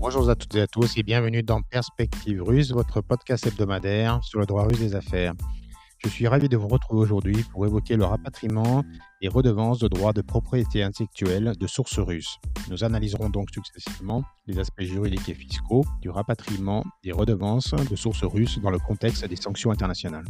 Bonjour à toutes et à tous et bienvenue dans Perspective Russe, votre podcast hebdomadaire sur le droit russe des affaires. Je suis ravi de vous retrouver aujourd'hui pour évoquer le rapatriement et redevances de droits de propriété intellectuelle de sources russes. Nous analyserons donc successivement les aspects juridiques et fiscaux du rapatriement des redevances de sources russes dans le contexte des sanctions internationales.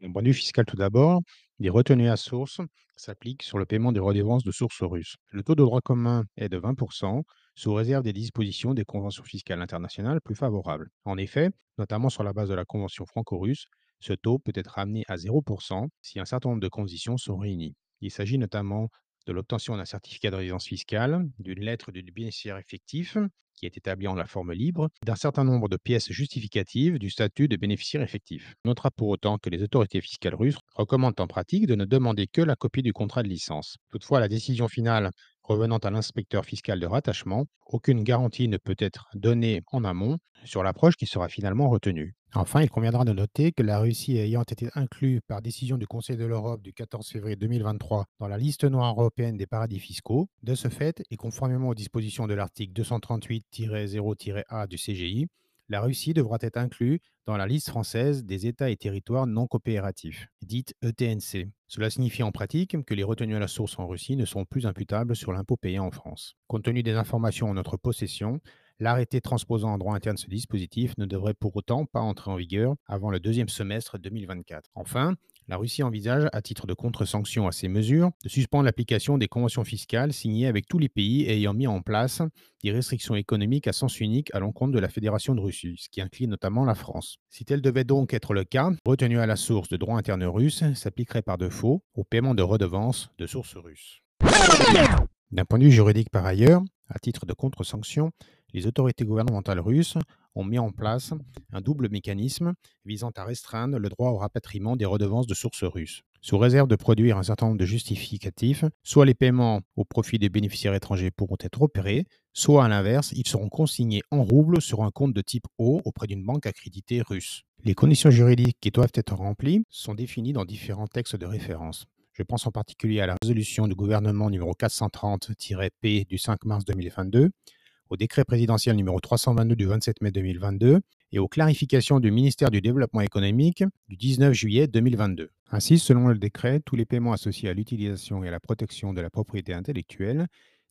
D'un point de vue fiscal tout d'abord, les retenues à source s'appliquent sur le paiement des redevances de sources russes. Le taux de droit commun est de 20%, sous réserve des dispositions des conventions fiscales internationales plus favorables. En effet, notamment sur la base de la convention franco-russe, ce taux peut être ramené à 0% si un certain nombre de conditions sont réunies. Il s'agit notamment de l'obtention d'un certificat de résidence fiscale, d'une lettre du bénéficiaire effectif, qui est établie en la forme libre, d'un certain nombre de pièces justificatives du statut de bénéficiaire effectif. On notera pour autant que les autorités fiscales russes recommandent en pratique de ne demander que la copie du contrat de licence. Toutefois, la décision finale revenant à l'inspecteur fiscal de rattachement, aucune garantie ne peut être donnée en amont sur l'approche qui sera finalement retenue. Enfin, il conviendra de noter que la Russie ayant été inclue par décision du Conseil de l'Europe du 14 février 2023 dans la liste noire européenne des paradis fiscaux, de ce fait, et conformément aux dispositions de l'article 238-0-A du CGI, la Russie devra être inclue dans la liste française des États et territoires non coopératifs, dite ETNC. Cela signifie en pratique que les retenues à la source en Russie ne seront plus imputables sur l'impôt payé en France. Compte tenu des informations en notre possession, l'arrêté transposant en droit interne ce dispositif ne devrait pour autant pas entrer en vigueur avant le deuxième semestre 2024. Enfin, la Russie envisage, à titre de contre-sanction à ces mesures, de suspendre l'application des conventions fiscales signées avec tous les pays ayant mis en place des restrictions économiques à sens unique à l'encontre de la Fédération de Russie, ce qui inclut notamment la France. Si tel devait donc être le cas, retenue à la source de droit interne russe s'appliquerait par défaut au paiement de redevances de sources russes. D'un point de vue juridique par ailleurs, à titre de contre-sanction, les autorités gouvernementales russes ont mis en place un double mécanisme visant à restreindre le droit au rapatriement des redevances de sources russes. Sous réserve de produire un certain nombre de justificatifs, soit les paiements au profit des bénéficiaires étrangers pourront être opérés, soit à l'inverse, ils seront consignés en roubles sur un compte de type O auprès d'une banque accréditée russe. Les conditions juridiques qui doivent être remplies sont définies dans différents textes de référence. Je pense en particulier à la résolution du gouvernement numéro 430-P du 5 mars 2022, au décret présidentiel numéro 322 du 27 mai 2022 et aux clarifications du ministère du Développement économique du 19 juillet 2022. Ainsi, selon le décret, tous les paiements associés à l'utilisation et à la protection de la propriété intellectuelle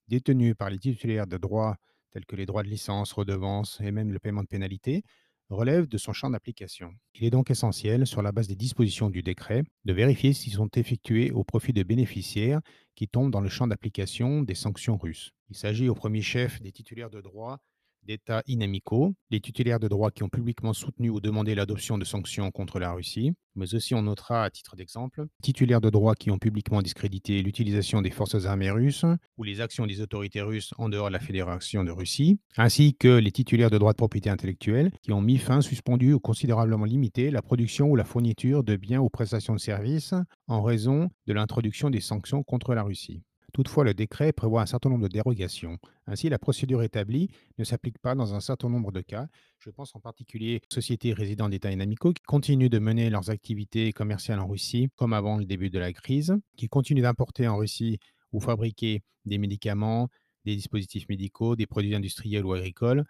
détenus par les titulaires de droits tels que les droits de licence, redevances et même le paiement de pénalités relève de son champ d'application. Il est donc essentiel, sur la base des dispositions du décret, de vérifier s'ils sont effectués au profit de bénéficiaires qui tombent dans le champ d'application des sanctions russes. Il s'agit au premier chef des titulaires de droits d'États inamicaux, les titulaires de droits qui ont publiquement soutenu ou demandé l'adoption de sanctions contre la Russie, mais aussi on notera à titre d'exemple, titulaires de droits qui ont publiquement discrédité l'utilisation des forces armées russes ou les actions des autorités russes en dehors de la Fédération de Russie, ainsi que les titulaires de droits de propriété intellectuelle qui ont mis fin, suspendu ou considérablement limité la production ou la fourniture de biens ou prestations de services en raison de l'introduction des sanctions contre la Russie. Toutefois, le décret prévoit un certain nombre de dérogations. Ainsi, la procédure établie ne s'applique pas dans un certain nombre de cas. Je pense en particulier aux sociétés résidant d'États inamicaux qui continuent de mener leurs activités commerciales en Russie comme avant le début de la crise, qui continuent d'importer en Russie ou fabriquer des médicaments, des dispositifs médicaux, des produits industriels ou agricoles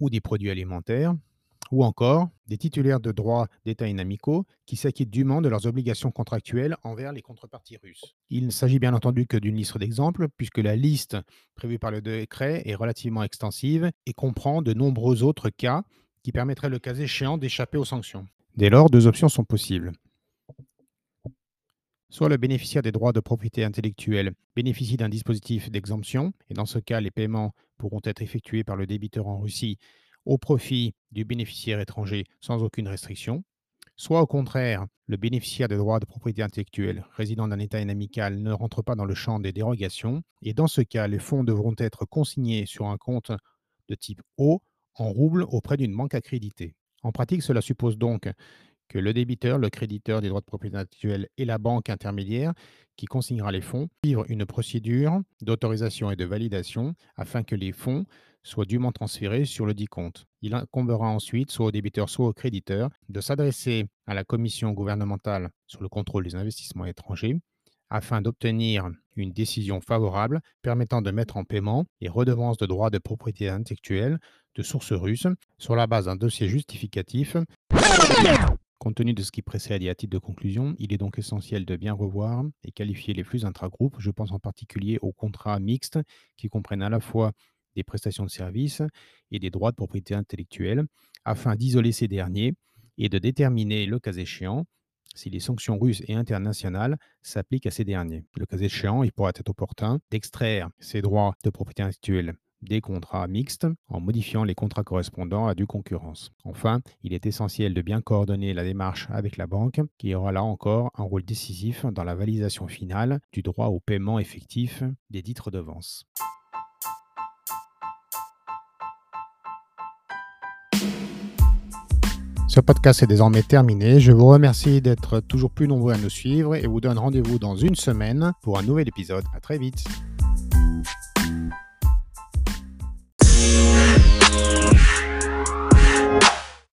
ou des produits alimentaires, ou encore des titulaires de droits d'État inamicaux qui s'acquittent dûment de leurs obligations contractuelles envers les contreparties russes. Il ne s'agit bien entendu que d'une liste d'exemples, puisque la liste prévue par le décret est relativement extensive et comprend de nombreux autres cas qui permettraient le cas échéant d'échapper aux sanctions. Dès lors, deux options sont possibles. Soit le bénéficiaire des droits de propriété intellectuelle bénéficie d'un dispositif d'exemption, et dans ce cas, les paiements pourront être effectués par le débiteur en Russie au profit du bénéficiaire étranger sans aucune restriction, soit au contraire, le bénéficiaire des droits de propriété intellectuelle résidant d'un État inamical ne rentre pas dans le champ des dérogations, et dans ce cas, les fonds devront être consignés sur un compte de type O en rouble auprès d'une banque accréditée. En pratique, cela suppose donc que le débiteur, le créditeur des droits de propriété intellectuelle et la banque intermédiaire qui consignera les fonds suivent une procédure d'autorisation et de validation afin que les fonds soient dûment transférés sur le dit compte. Il incombera ensuite soit au débiteur soit au créditeur de s'adresser à la commission gouvernementale sur le contrôle des investissements étrangers afin d'obtenir une décision favorable permettant de mettre en paiement les redevances de droits de propriété intellectuelle de sources russes sur la base d'un dossier justificatif. Compte tenu de ce qui précède et à titre de conclusion, il est donc essentiel de bien revoir et qualifier les flux intragroupes. Je pense en particulier aux contrats mixtes qui comprennent à la fois des prestations de services et des droits de propriété intellectuelle afin d'isoler ces derniers et de déterminer, le cas échéant, si les sanctions russes et internationales s'appliquent à ces derniers. Le cas échéant, il pourrait être opportun d'extraire ces droits de propriété intellectuelle des contrats mixtes en modifiant les contrats correspondants à du concurrence. Enfin, il est essentiel de bien coordonner la démarche avec la banque qui aura là encore un rôle décisif dans la validation finale du droit au paiement effectif des titres de Ce podcast est désormais terminé. Je vous remercie d'être toujours plus nombreux à nous suivre et vous donne rendez-vous dans une semaine pour un nouvel épisode. À très vite.